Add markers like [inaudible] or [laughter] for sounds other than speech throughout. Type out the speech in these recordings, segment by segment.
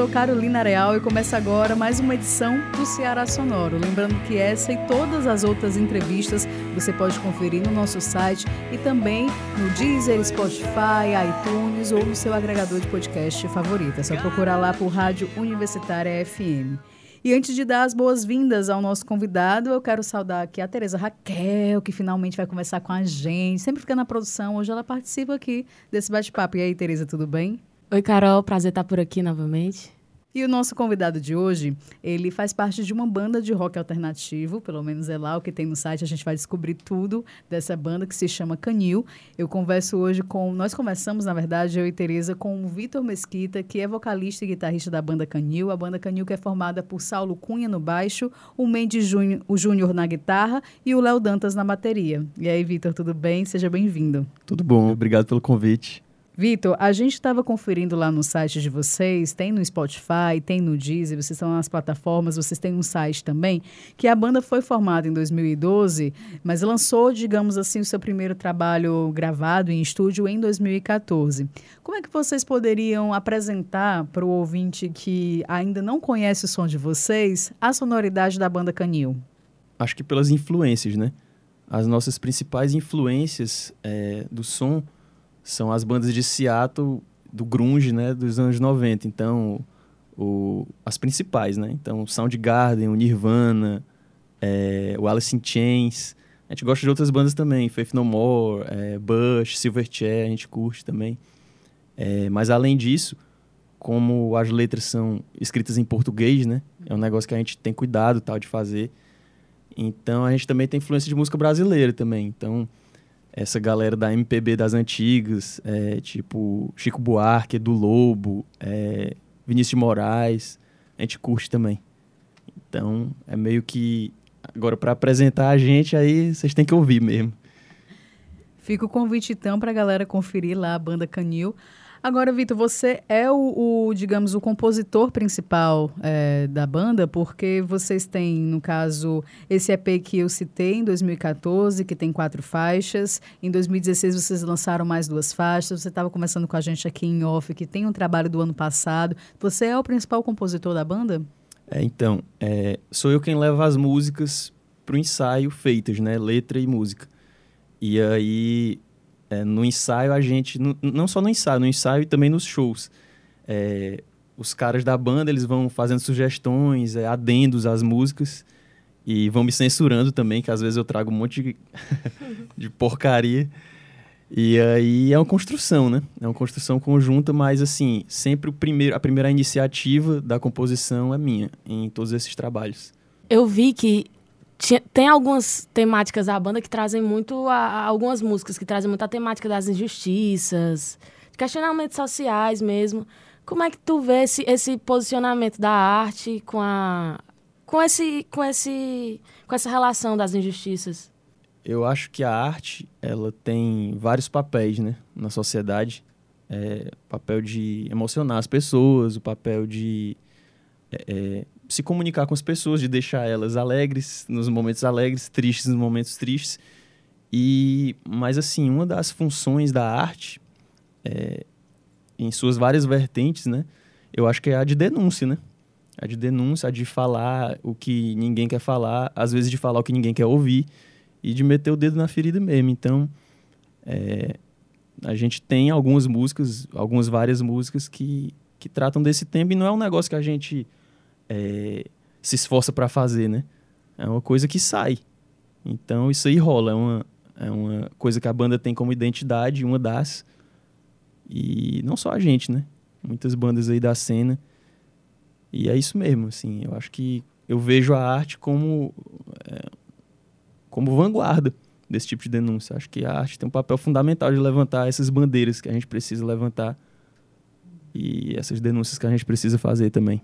sou Carolina Real e começa agora mais uma edição do Ceará Sonoro. Lembrando que essa e todas as outras entrevistas você pode conferir no nosso site e também no Deezer, Spotify, iTunes ou no seu agregador de podcast favorito. É só procurar lá por Rádio Universitária FM. E antes de dar as boas-vindas ao nosso convidado, eu quero saudar aqui a Tereza Raquel, que finalmente vai conversar com a gente. Sempre fica na produção, hoje ela participa aqui desse bate-papo. E aí, Tereza, tudo bem? Oi, Carol, prazer estar por aqui novamente. E o nosso convidado de hoje, ele faz parte de uma banda de rock alternativo, pelo menos é lá o que tem no site, a gente vai descobrir tudo dessa banda que se chama Canil. Eu converso hoje com, nós conversamos, na verdade, eu e Tereza, com o Vitor Mesquita, que é vocalista e guitarrista da banda Canil. A banda Canil que é formada por Saulo Cunha no baixo, o Mendes Júnior, o Júnior na guitarra e o Léo Dantas na bateria. E aí, Vitor, tudo bem? Seja bem-vindo. Tudo bom, obrigado pelo convite. Vitor, a gente estava conferindo lá no site de vocês, tem no Spotify, tem no Deezer, vocês estão nas plataformas, vocês têm um site também, que a banda foi formada em 2012, mas lançou, digamos assim, o seu primeiro trabalho gravado em estúdio em 2014. Como é que vocês poderiam apresentar para o ouvinte que ainda não conhece o som de vocês a sonoridade da banda Canil? Acho que pelas influências, né? As nossas principais influências é, do som são as bandas de Seattle do grunge, né, dos anos 90. Então, o, as principais, né? Então, Soundgarden, o Nirvana, é, o Alice in Chains. A gente gosta de outras bandas também, Faith No More, é, Bush, Silverchair, a gente curte também. É, mas além disso, como as letras são escritas em português, né? É um negócio que a gente tem cuidado tal de fazer. Então a gente também tem influência de música brasileira também. Então essa galera da MPB das antigas, é, tipo Chico Buarque, do Lobo, é, Vinícius de Moraes, a gente curte também. Então, é meio que agora para apresentar a gente aí vocês têm que ouvir mesmo. Fica o convite então para a galera conferir lá a banda Canil. Agora, Vitor, você é o, o, digamos, o compositor principal é, da banda, porque vocês têm, no caso, esse EP que eu citei em 2014, que tem quatro faixas. Em 2016 vocês lançaram mais duas faixas. Você estava conversando com a gente aqui em off, que tem um trabalho do ano passado. Você é o principal compositor da banda? É, então, é, sou eu quem leva as músicas para o ensaio feitas, né? Letra e música. E aí é, no ensaio a gente, no, não só no ensaio, no ensaio e também nos shows. É, os caras da banda eles vão fazendo sugestões, é, adendos às músicas e vão me censurando também, que às vezes eu trago um monte de, [laughs] de porcaria. E aí é uma construção, né? É uma construção conjunta, mas assim, sempre o primeiro, a primeira iniciativa da composição é minha em todos esses trabalhos. Eu vi que tinha, tem algumas temáticas da banda que trazem muito a, a, algumas músicas que trazem muito a temática das injustiças, questionamentos sociais mesmo. Como é que tu vê esse, esse posicionamento da arte com a com esse com esse com essa relação das injustiças? Eu acho que a arte ela tem vários papéis, né, na sociedade. É, papel de emocionar as pessoas, o papel de é, é se comunicar com as pessoas, de deixar elas alegres nos momentos alegres, tristes nos momentos tristes. E, mas assim, uma das funções da arte, é, em suas várias vertentes, né? Eu acho que é a de denúncia, né? A de denúncia, a de falar o que ninguém quer falar, às vezes de falar o que ninguém quer ouvir e de meter o dedo na ferida mesmo. Então, é, a gente tem algumas músicas, algumas várias músicas que, que tratam desse tema e não é um negócio que a gente é, se esforça para fazer, né? É uma coisa que sai. Então isso aí rola, é uma, é uma coisa que a banda tem como identidade, uma das. E não só a gente, né? Muitas bandas aí da cena. E é isso mesmo, assim. Eu acho que eu vejo a arte como, é, como vanguarda desse tipo de denúncia. Acho que a arte tem um papel fundamental de levantar essas bandeiras que a gente precisa levantar e essas denúncias que a gente precisa fazer também.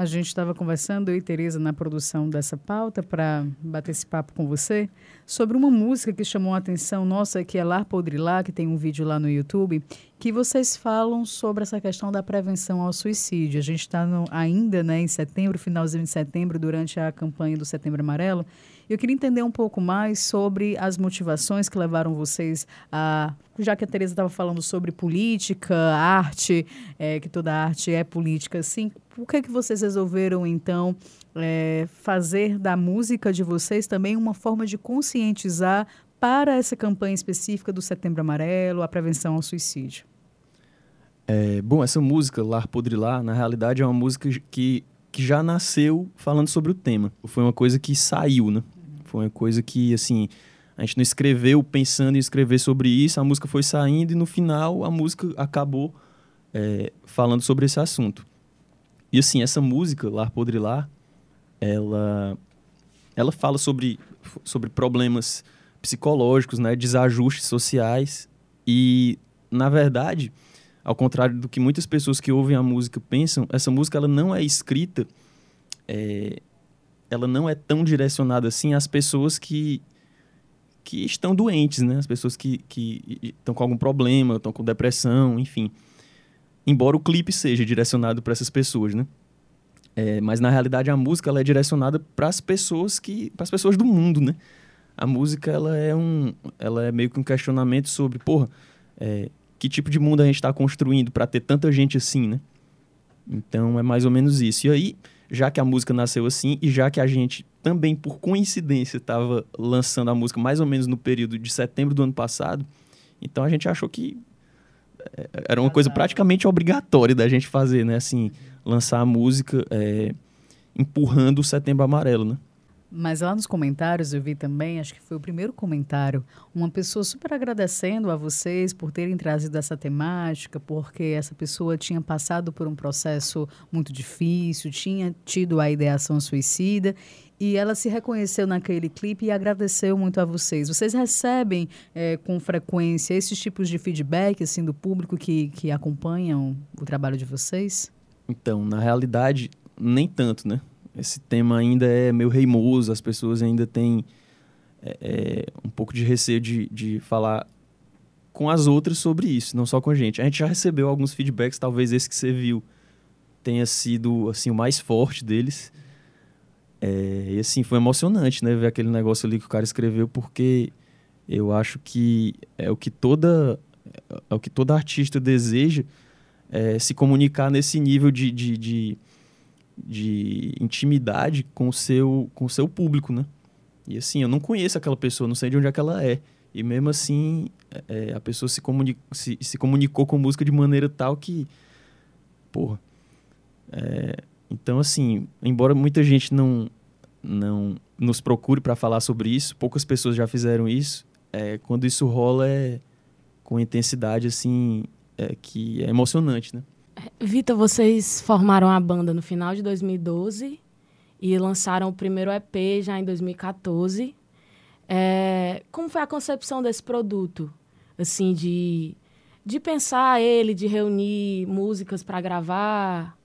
A gente estava conversando, eu e Tereza, na produção dessa pauta, para bater esse papo com você, sobre uma música que chamou a atenção nossa, que é Lar Podre Lá, que tem um vídeo lá no YouTube, que vocês falam sobre essa questão da prevenção ao suicídio. A gente está ainda né, em setembro, finalzinho de setembro, durante a campanha do Setembro Amarelo. Eu queria entender um pouco mais sobre as motivações que levaram vocês a. Já que a Tereza estava falando sobre política, arte, é, que toda arte é política, assim, por que, que vocês resolveram, então, é, fazer da música de vocês também uma forma de conscientizar para essa campanha específica do Setembro Amarelo, a prevenção ao suicídio? É, bom, essa música, Lar Podre Lá, na realidade é uma música que, que já nasceu falando sobre o tema. Foi uma coisa que saiu, né? Foi uma coisa que, assim, a gente não escreveu pensando em escrever sobre isso, a música foi saindo e no final a música acabou é, falando sobre esse assunto. E assim, essa música, Lar Podre Lá, ela, ela fala sobre, sobre problemas psicológicos, né, desajustes sociais e, na verdade, ao contrário do que muitas pessoas que ouvem a música pensam, essa música ela não é escrita é, ela não é tão direcionada assim às pessoas que que estão doentes, né? As pessoas que, que estão com algum problema, estão com depressão, enfim. Embora o clipe seja direcionado para essas pessoas, né? É, mas na realidade a música ela é direcionada para as pessoas que, para as pessoas do mundo, né? A música ela é um, ela é meio que um questionamento sobre, porra, é, que tipo de mundo a gente está construindo para ter tanta gente assim, né? Então é mais ou menos isso. E aí já que a música nasceu assim e já que a gente também, por coincidência, estava lançando a música mais ou menos no período de setembro do ano passado, então a gente achou que era uma coisa praticamente obrigatória da gente fazer, né? Assim, lançar a música é, empurrando o Setembro Amarelo, né? Mas lá nos comentários eu vi também, acho que foi o primeiro comentário, uma pessoa super agradecendo a vocês por terem trazido essa temática, porque essa pessoa tinha passado por um processo muito difícil, tinha tido a ideação suicida e ela se reconheceu naquele clipe e agradeceu muito a vocês. Vocês recebem é, com frequência esses tipos de feedback assim do público que, que acompanham o trabalho de vocês? Então, na realidade, nem tanto, né? esse tema ainda é meio reimoso, as pessoas ainda têm é, é, um pouco de receio de, de falar com as outras sobre isso, não só com a gente. A gente já recebeu alguns feedbacks, talvez esse que você viu tenha sido assim o mais forte deles. É, e assim, foi emocionante, né, ver aquele negócio ali que o cara escreveu, porque eu acho que é o que toda é o que todo artista deseja é, se comunicar nesse nível de, de, de de intimidade com o seu com o seu público, né? E assim, eu não conheço aquela pessoa, não sei de onde é que ela é. E mesmo assim, é, a pessoa se, comuni se, se comunicou com música de maneira tal que. Porra. É, então, assim, embora muita gente não, não nos procure para falar sobre isso, poucas pessoas já fizeram isso. É, quando isso rola é com intensidade, assim, é, que é emocionante, né? Vitor, vocês formaram a banda no final de 2012 e lançaram o primeiro EP já em 2014. É, como foi a concepção desse produto? Assim, de, de pensar ele, de reunir músicas para gravar,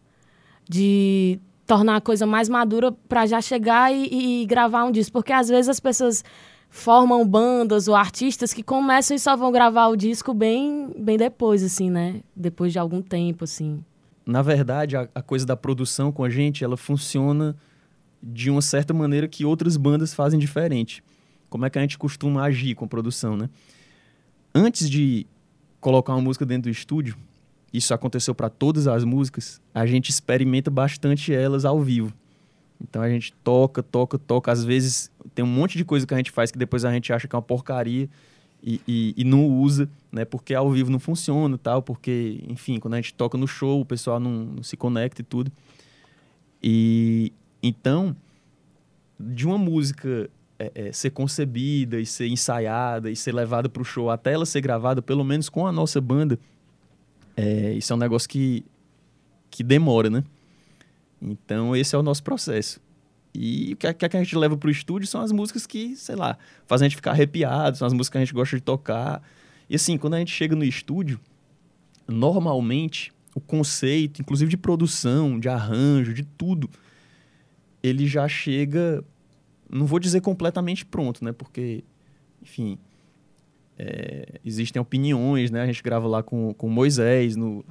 de tornar a coisa mais madura para já chegar e, e gravar um disco. Porque às vezes as pessoas formam bandas ou artistas que começam e só vão gravar o disco bem, bem depois, assim, né? Depois de algum tempo, assim. Na verdade, a, a coisa da produção com a gente, ela funciona de uma certa maneira que outras bandas fazem diferente. Como é que a gente costuma agir com a produção, né? Antes de colocar uma música dentro do estúdio, isso aconteceu para todas as músicas, a gente experimenta bastante elas ao vivo. Então a gente toca, toca, toca. Às vezes tem um monte de coisa que a gente faz que depois a gente acha que é uma porcaria e, e, e não usa, né? Porque ao vivo não funciona tal, porque, enfim, quando a gente toca no show, o pessoal não, não se conecta e tudo. E então, de uma música é, é, ser concebida e ser ensaiada e ser levada para o show até ela ser gravada, pelo menos com a nossa banda, é, isso é um negócio que, que demora, né? Então, esse é o nosso processo. E o que, que a gente leva para o estúdio são as músicas que, sei lá, fazem a gente ficar arrepiado, são as músicas que a gente gosta de tocar. E assim, quando a gente chega no estúdio, normalmente o conceito, inclusive de produção, de arranjo, de tudo, ele já chega, não vou dizer completamente pronto, né? Porque, enfim, é, existem opiniões, né? A gente grava lá com, com Moisés no,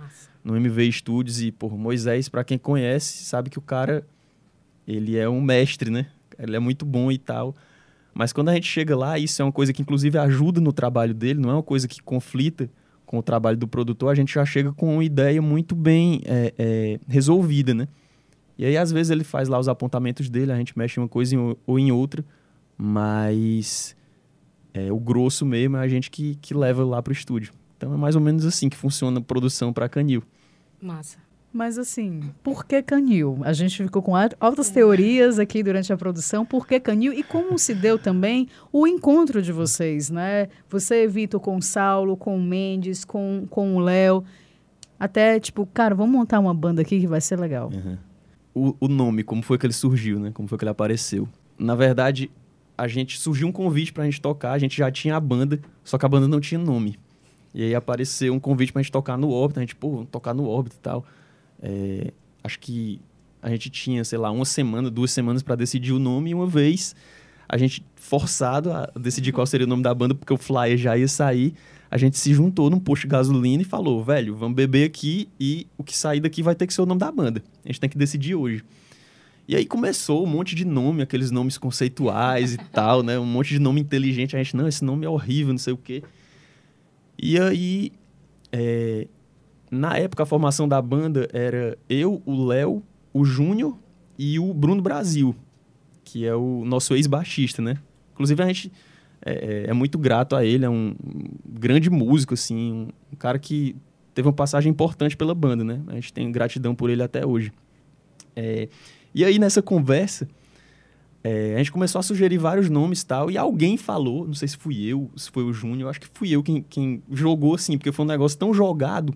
no MV Studios e, por Moisés, para quem conhece, sabe que o cara, ele é um mestre, né? Ele é muito bom e tal. Mas quando a gente chega lá, isso é uma coisa que inclusive ajuda no trabalho dele, não é uma coisa que conflita com o trabalho do produtor, a gente já chega com uma ideia muito bem é, é, resolvida, né? E aí, às vezes, ele faz lá os apontamentos dele, a gente mexe em uma coisa ou em outra, mas é, o grosso mesmo é a gente que, que leva lá pro estúdio. Então é mais ou menos assim que funciona a produção para Canil. Massa. Mas assim, por que canil? A gente ficou com al- altas teorias aqui durante a produção. Por que canil? E como se deu também o encontro de vocês, né? Você, Vitor, com o Saulo, com o Mendes, com, com o Léo. Até, tipo, cara, vamos montar uma banda aqui que vai ser legal. o, o nome, como foi que ele surgiu, né? Como foi que ele apareceu. Na verdade, a gente surgiu um convite pra gente tocar, a gente já tinha a banda, só que a banda não tinha nome. E aí apareceu um convite pra gente tocar no Orbit, a gente, pô, vamos tocar no Orbit e tal. É, acho que a gente tinha, sei lá, uma semana, duas semanas pra decidir o nome e uma vez a gente forçado a decidir qual seria o nome da banda, porque o flyer já ia sair, a gente se juntou num posto de gasolina e falou, velho, vamos beber aqui e o que sair daqui vai ter que ser o nome da banda. A gente tem que decidir hoje. E aí começou um monte de nome, aqueles nomes conceituais e [laughs] tal, né? Um monte de nome inteligente. A gente, não, esse nome é horrível, não sei o quê. E aí, é, na época, a formação da banda era eu, o Léo, o Júnior e o Bruno Brasil, que é o nosso ex-baixista, né? Inclusive, a gente é, é muito grato a ele, é um, um grande músico, assim, um, um cara que teve uma passagem importante pela banda, né? A gente tem gratidão por ele até hoje. É, e aí, nessa conversa, é, a gente começou a sugerir vários nomes e tal, e alguém falou, não sei se fui eu, se foi o Júnior, acho que fui eu quem, quem jogou assim, porque foi um negócio tão jogado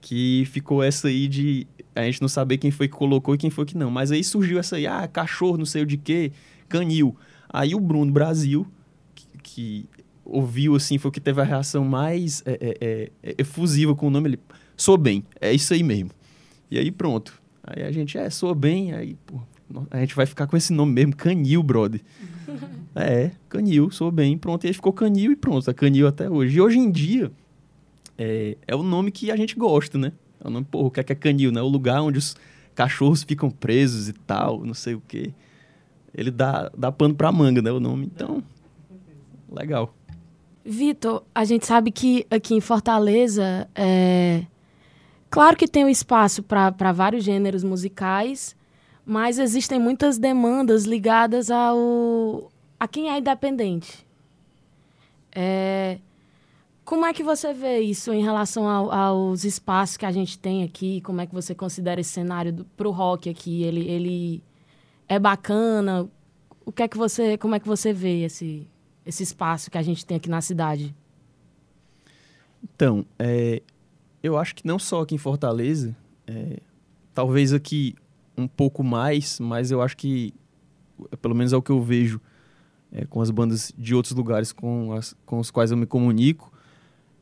que ficou essa aí de a gente não saber quem foi que colocou e quem foi que não. Mas aí surgiu essa aí, ah, cachorro, não sei o de quê, canil. Aí o Bruno Brasil, que, que ouviu assim, foi o que teve a reação mais é, é, é, efusiva com o nome, ele, sou bem, é isso aí mesmo. E aí pronto. Aí a gente, é, sou bem, aí, pô, a gente vai ficar com esse nome mesmo, Canil, brother. [laughs] é, Canil, sou bem, pronto. E aí ficou Canil e pronto, é Canil até hoje. E hoje em dia, é, é o nome que a gente gosta, né? É o nome, pô, o que é que é Canil, né? O lugar onde os cachorros ficam presos e tal, não sei o quê. Ele dá, dá pano pra manga, né? O nome, então, legal. Vitor, a gente sabe que aqui em Fortaleza, é... claro que tem um espaço para vários gêneros musicais, mas existem muitas demandas ligadas ao a quem é independente. É... Como é que você vê isso em relação ao- aos espaços que a gente tem aqui? Como é que você considera esse cenário para o rock aqui? Ele, ele é bacana? O que é que você, como é que você vê esse, esse espaço que a gente tem aqui na cidade? Então, é, eu acho que não só aqui em Fortaleza, é, talvez aqui um pouco mais, mas eu acho que, pelo menos é o que eu vejo é, com as bandas de outros lugares com, as, com os quais eu me comunico,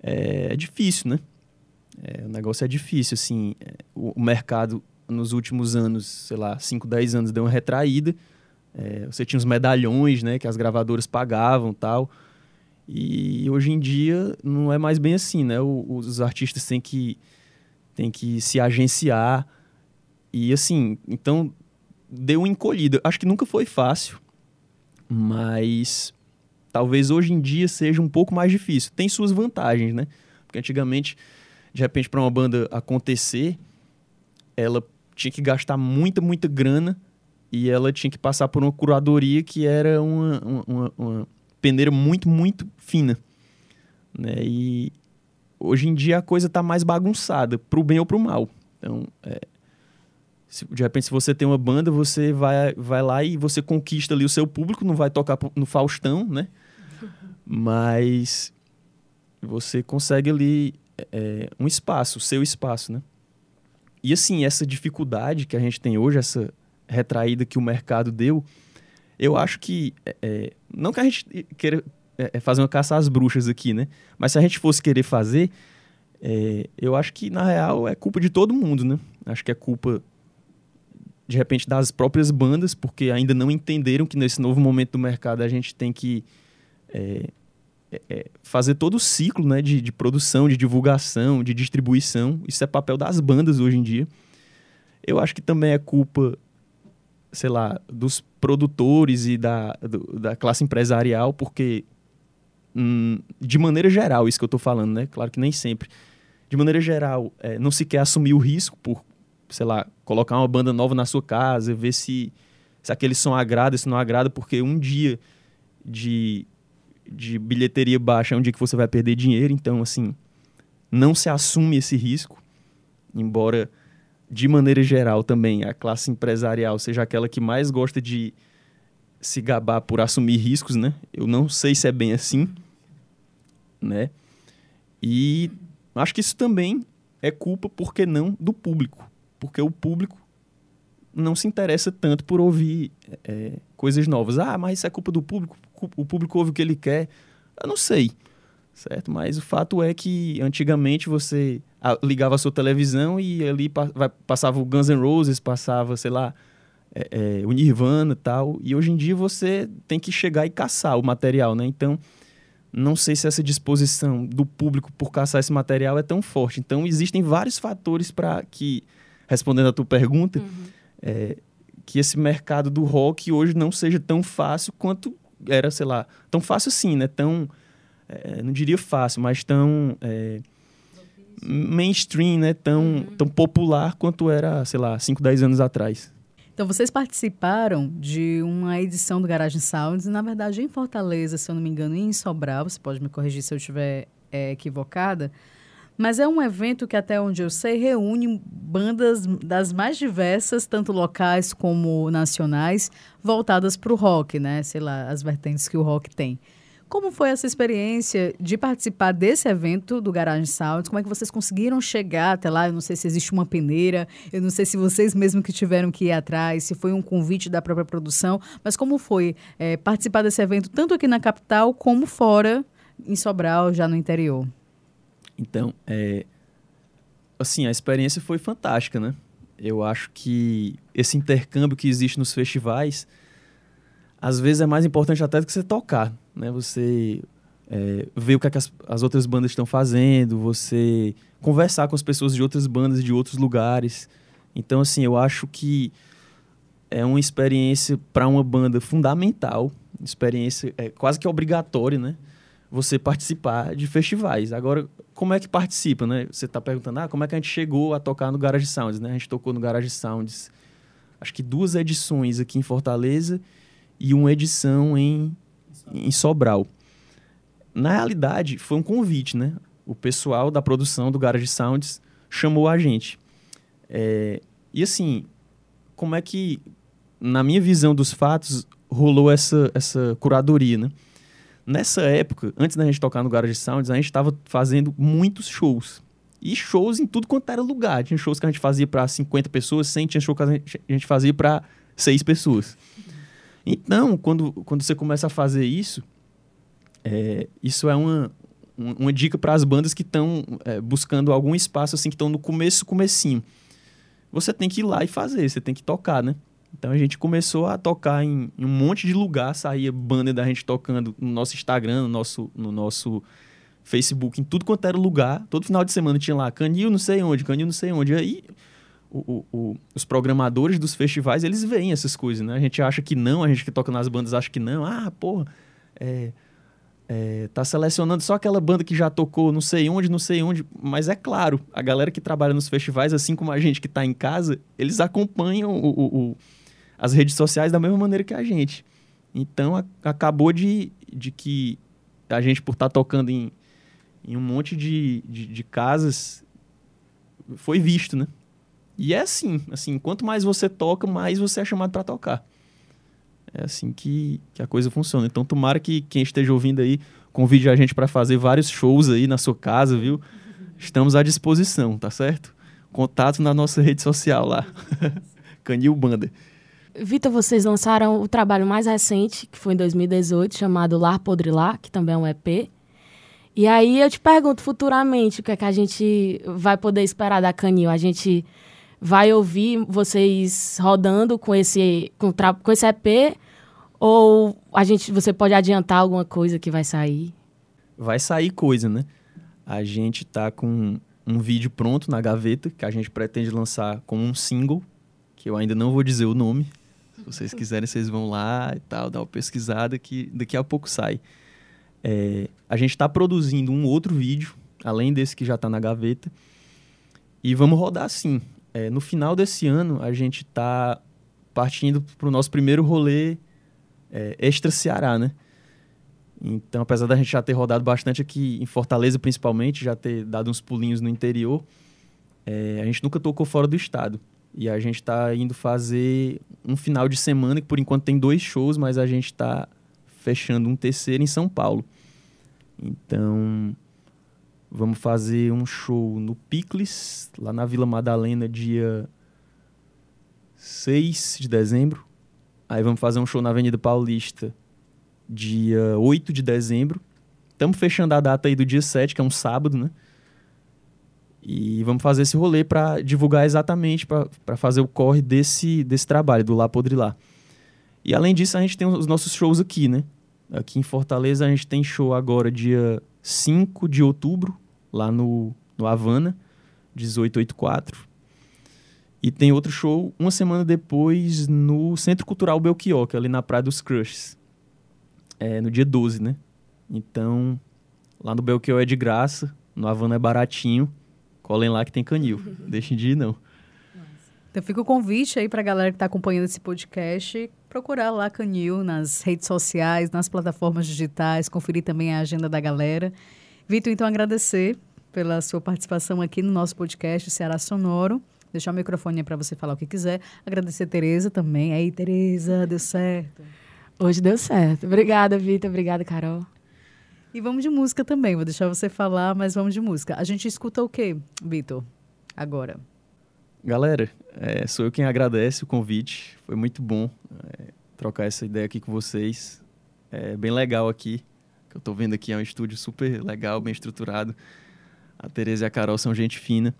é, é difícil, né? É, o negócio é difícil, assim, é, o, o mercado nos últimos anos, sei lá, 5, 10 anos deu uma retraída, é, você tinha os medalhões, né, que as gravadoras pagavam tal, e hoje em dia não é mais bem assim, né? Os artistas têm que, têm que se agenciar. E assim, então deu uma encolhida. Acho que nunca foi fácil, mas talvez hoje em dia seja um pouco mais difícil. Tem suas vantagens, né? Porque antigamente, de repente, para uma banda acontecer, ela tinha que gastar muita, muita grana e ela tinha que passar por uma curadoria que era uma, uma, uma- uma peneira muito, muito fina. Né? E hoje em dia a coisa está mais bagunçada, pro bem ou pro mal. Então, é, se- de repente, se você tem uma banda, você vai, vai lá e você conquista ali o seu público, não vai tocar no Faustão, né? [laughs] Mas você consegue ali é, um espaço, o seu espaço, né? E assim, essa dificuldade que a gente tem hoje, essa retraída que o mercado deu, eu acho que. é, é, não que a gente queira é, é, fazer uma caça às bruxas aqui, né? Mas se a gente fosse querer fazer, é, eu acho que, na real, é culpa de todo mundo, né? Acho que é culpa, de repente, das próprias bandas, porque ainda não entenderam que nesse novo momento do mercado a gente tem que é, é, fazer todo o ciclo né, de, de produção, de divulgação, de distribuição. Isso é papel das bandas hoje em dia. Eu acho que também é culpa, sei lá, dos produtores e da, do, da classe empresarial, porque, hum, de maneira geral, isso que eu estou falando, né? Claro que nem sempre. De maneira geral, é, não se quer assumir o risco por, sei lá, colocar uma banda nova na sua casa, ver se, se aquele som agrada, se não agrada, porque um dia de, de bilheteria baixa é um dia que você vai perder dinheiro, então, assim, não se assume esse risco, embora de maneira geral também a classe empresarial seja aquela que mais gosta de se gabar por assumir riscos, né? Eu não sei se é bem assim, né? E acho que isso também é culpa, por que não, do público. Porque o público não se interessa tanto por ouvir é, coisas novas. Ah, mas isso é culpa do público, o público ouve o que ele quer. Eu não sei, certo? Mas o fato é que antigamente você ligava a sua televisão e ali passava o Guns N' Roses, passava, sei lá, é, é, o Nirvana e tal. E hoje em dia você tem que chegar e caçar o material, né? Então, não sei se essa disposição do público por caçar esse material é tão forte. Então, existem vários fatores para que, respondendo a tua pergunta, uhum. é, que esse mercado do rock hoje não seja tão fácil quanto era, sei lá, tão fácil sim, né? Tão, é, não diria fácil, mas tão é, mainstream, né? Tão, uhum. tão popular quanto era, sei lá, 5, 10 anos atrás. Então, vocês participaram de uma edição do Garagem Sounds, na verdade, em Fortaleza, se eu não me engano, e em Sobral, você pode me corrigir se eu estiver é, equivocada, mas é um evento que, até onde eu sei, reúne bandas das mais diversas, tanto locais como nacionais, voltadas para o rock, né? Sei lá, as vertentes que o rock tem. Como foi essa experiência de participar desse evento do Garage Sounds? Como é que vocês conseguiram chegar até lá? Eu não sei se existe uma peneira, eu não sei se vocês mesmos que tiveram que ir atrás, se foi um convite da própria produção, mas como foi é, participar desse evento tanto aqui na capital como fora, em Sobral, já no interior? Então, é, assim, a experiência foi fantástica, né? Eu acho que esse intercâmbio que existe nos festivais, às vezes é mais importante até do que você tocar né? Você é, ver o que, é que as, as, outras bandas estão fazendo, você conversar com as pessoas de outras bandas de outros lugares. Então, assim, eu acho que é uma experiência para uma banda fundamental, experiência é, quase que obrigatória, né? Você participar de festivais. Agora, como é que participa, né? Você está perguntando, ah, como é que a gente chegou a tocar no Garage Sounds, né? A gente tocou no Garage Sounds, acho que duas edições aqui em Fortaleza e uma edição em em Sobral. Na realidade, foi um convite, né? O pessoal da produção do Garage Sounds chamou a gente. É, e assim, como é que, na minha visão dos fatos, rolou essa, essa curadoria, né? Nessa época, antes da gente tocar no Garage Sounds, a gente estava fazendo muitos shows. E shows em tudo quanto era lugar. Tinha shows que a gente fazia para 50 pessoas, 100, tinha shows que a gente fazia para 6 pessoas. Então, quando, quando você começa a fazer isso, é, isso é uma, uma dica para as bandas que estão é, buscando algum espaço, assim, que estão no começo, comecinho. Você tem que ir lá e fazer, você tem que tocar, né? Então a gente começou a tocar em, em, um monte de lugar, saía banda da gente tocando no nosso Instagram, no nosso, no nosso Facebook, em tudo quanto era lugar. Todo final de semana tinha lá, canil não sei onde, canil não sei onde. Aí o, o, os programadores dos festivais, eles veem essas coisas, né? A gente acha que não, a gente que toca nas bandas acha que não. Ah, porra, é, é, tá selecionando só aquela banda que já tocou não sei onde, não sei onde. Mas é claro, a galera que trabalha nos festivais, assim como a gente que está em casa, eles acompanham o, as redes sociais da mesma maneira que a gente. Então, a, acabou de, de que a gente, por estar tá tocando em, em um monte de, de, de casas, foi visto, né? E é assim, assim, quanto mais você toca, mais você é chamado para tocar. É assim que, que a coisa funciona. Então, tomara que quem esteja ouvindo aí convide a gente para fazer vários shows aí na sua casa, viu? Estamos à disposição, tá certo? Contato na nossa rede social lá. [laughs] Canil Banda. Vitor, vocês lançaram o trabalho mais recente, que foi em 2018, chamado Lar Podre Lá, que também é um EP. E aí eu te pergunto futuramente o que é que a gente vai poder esperar da Canil. A gente vai ouvir vocês rodando com esse, com, com esse EP? Ou a gente, você pode adiantar alguma coisa que vai sair? vai sair coisa, né? A gente tá com um vídeo pronto na gaveta que a gente pretende lançar como um single, que eu ainda não vou dizer o nome. Se vocês [laughs] quiserem, vocês vão lá e tal, dar uma pesquisada que daqui a pouco sai. É, a gente está produzindo um outro vídeo, além desse que já está na gaveta, e vamos rodar sim. É, no final desse ano, a gente está partindo para o nosso primeiro rolê é, extra Ceará, né? Então, apesar da gente já ter rodado bastante aqui em Fortaleza, principalmente, já ter dado uns pulinhos no interior, é, a gente nunca tocou fora do estado. E a gente está indo fazer um final de semana, que por enquanto tem dois shows, mas a gente está fechando um terceiro em São Paulo. Então, vamos fazer um show no Picles, lá na Vila Madalena, dia 6 de dezembro. Aí vamos fazer um show na Avenida Paulista, dia 8 de dezembro. Estamos fechando a data aí do dia 7, que é um sábado, né? E vamos fazer esse rolê para divulgar exatamente, para fazer o corre desse, desse trabalho, do Lá Podre Lá. E além disso, a gente tem os nossos shows aqui, né? Aqui em Fortaleza, a gente tem show agora, dia 5 de outubro, lá no, no Havana, 1884. E tem outro show uma semana depois no Centro Cultural Belchior, que é ali na Praia dos Crushes é, no dia 12, né? Então, lá no Belchior é de graça, no Havana é baratinho. Colhem lá que tem canil. [laughs] Deixem de ir, não. Então fica o convite aí para a galera que está acompanhando esse podcast procurar lá Canil nas redes sociais, nas plataformas digitais, conferir também a agenda da galera. Vitor, então agradecer pela sua participação aqui no nosso podcast Ceará Sonoro. Deixar o microfone para você falar o que quiser. Agradecer a Tereza também. Aí, Tereza, deu certo. Hoje deu certo. Obrigada, Vitor. Obrigada, Carol. E vamos de música também. Vou deixar você falar, mas vamos de música. A gente escuta o quê, Vitor? Agora. Galera, é, sou eu quem agradece o convite. Foi muito bom é, trocar essa ideia aqui com vocês. É bem legal aqui. que eu estou vendo aqui é um estúdio super legal, bem estruturado. A Tereza e a Carol são gente fina.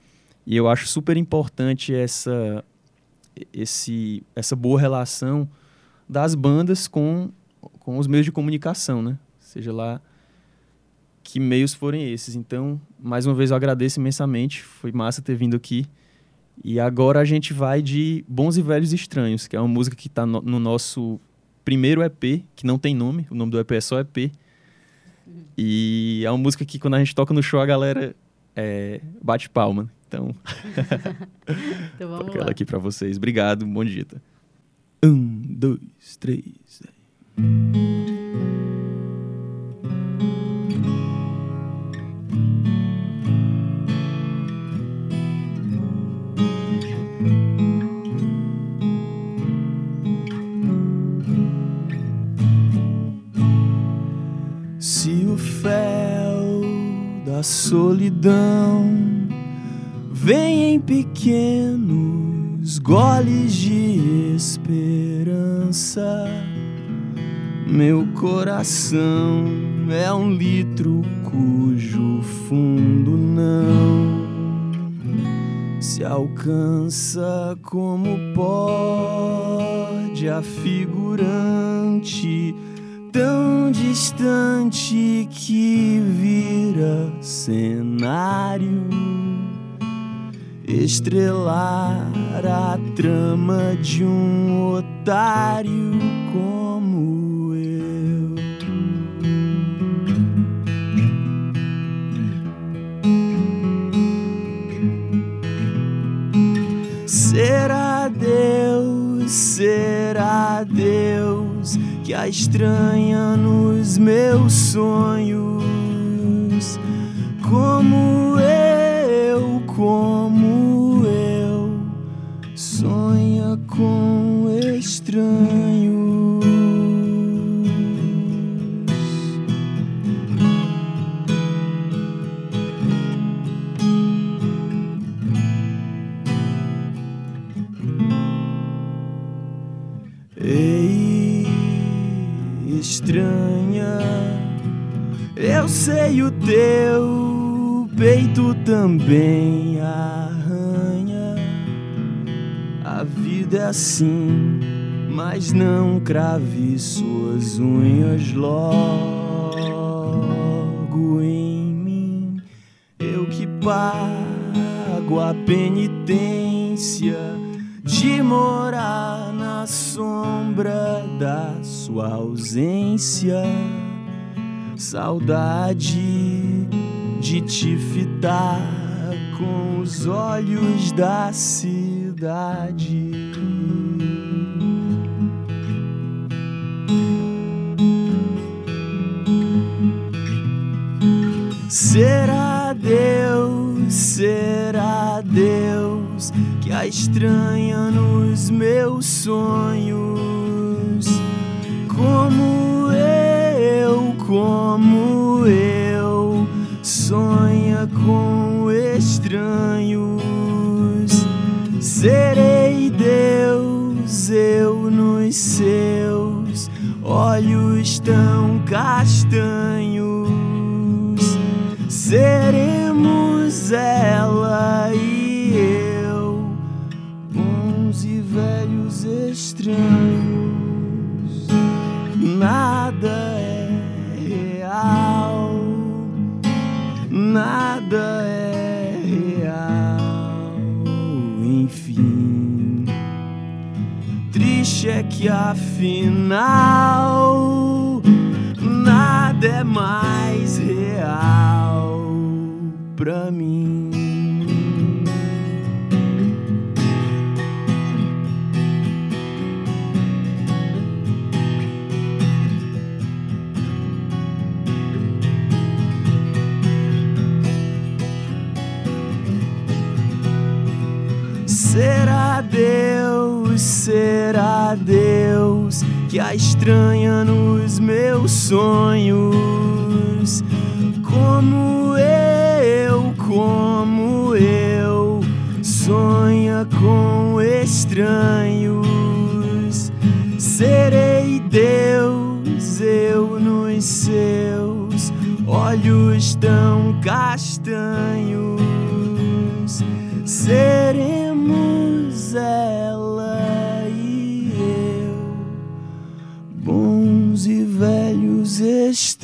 E eu acho super importante essa, esse, essa boa relação das bandas com, com os meios de comunicação, né? Seja lá que meios forem esses. Então, mais uma vez eu agradeço imensamente, foi massa ter vindo aqui. E agora a gente vai de Bons e Velhos Estranhos, que é uma música que está no, no, nosso primeiro EP, que não tem nome, o nome do EP é só EP. E é uma música que quando a gente toca no show a galera é, bate palma. Então, [laughs] então vamos Toca ela aqui para vocês. Obrigado, bom dia. Tá? Um, dois, três. Se da solidão vem em pequenos goles de esperança. Meu coração é um litro cujo fundo não se alcança como pode a figurante tão distante que vira cenário estrelar a trama de um otário como que a estranha nos meus sonhos, como eu, como eu, sonha com estranhos. Também arranha. A vida é assim, mas não crave suas unhas logo pago a penitência de morar na sombra da sua ausência. Saudade de te fitar com os olhos da cidade. Será Deus, será Deus que a estranha nos meus sonhos, como eu, como eu, sonha com Serei Deus, eu nos seus olhos tão castanhos seremos ela e eu, bons e velhos estranhos. Que afinal que a estranha nos meus sonhos, como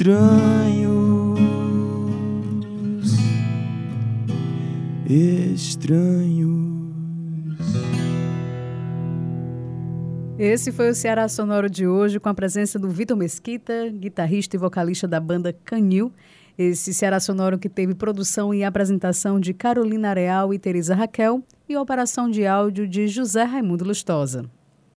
estranhos. Estranhos. Esse foi o Ceará Sonoro de hoje, com a presença do Vitor Mesquita, guitarrista e vocalista da banda Canil. Esse Ceará Sonoro que teve produção e apresentação de Carolina Real e Teresa Raquel e operação de áudio de José Raimundo Lustosa.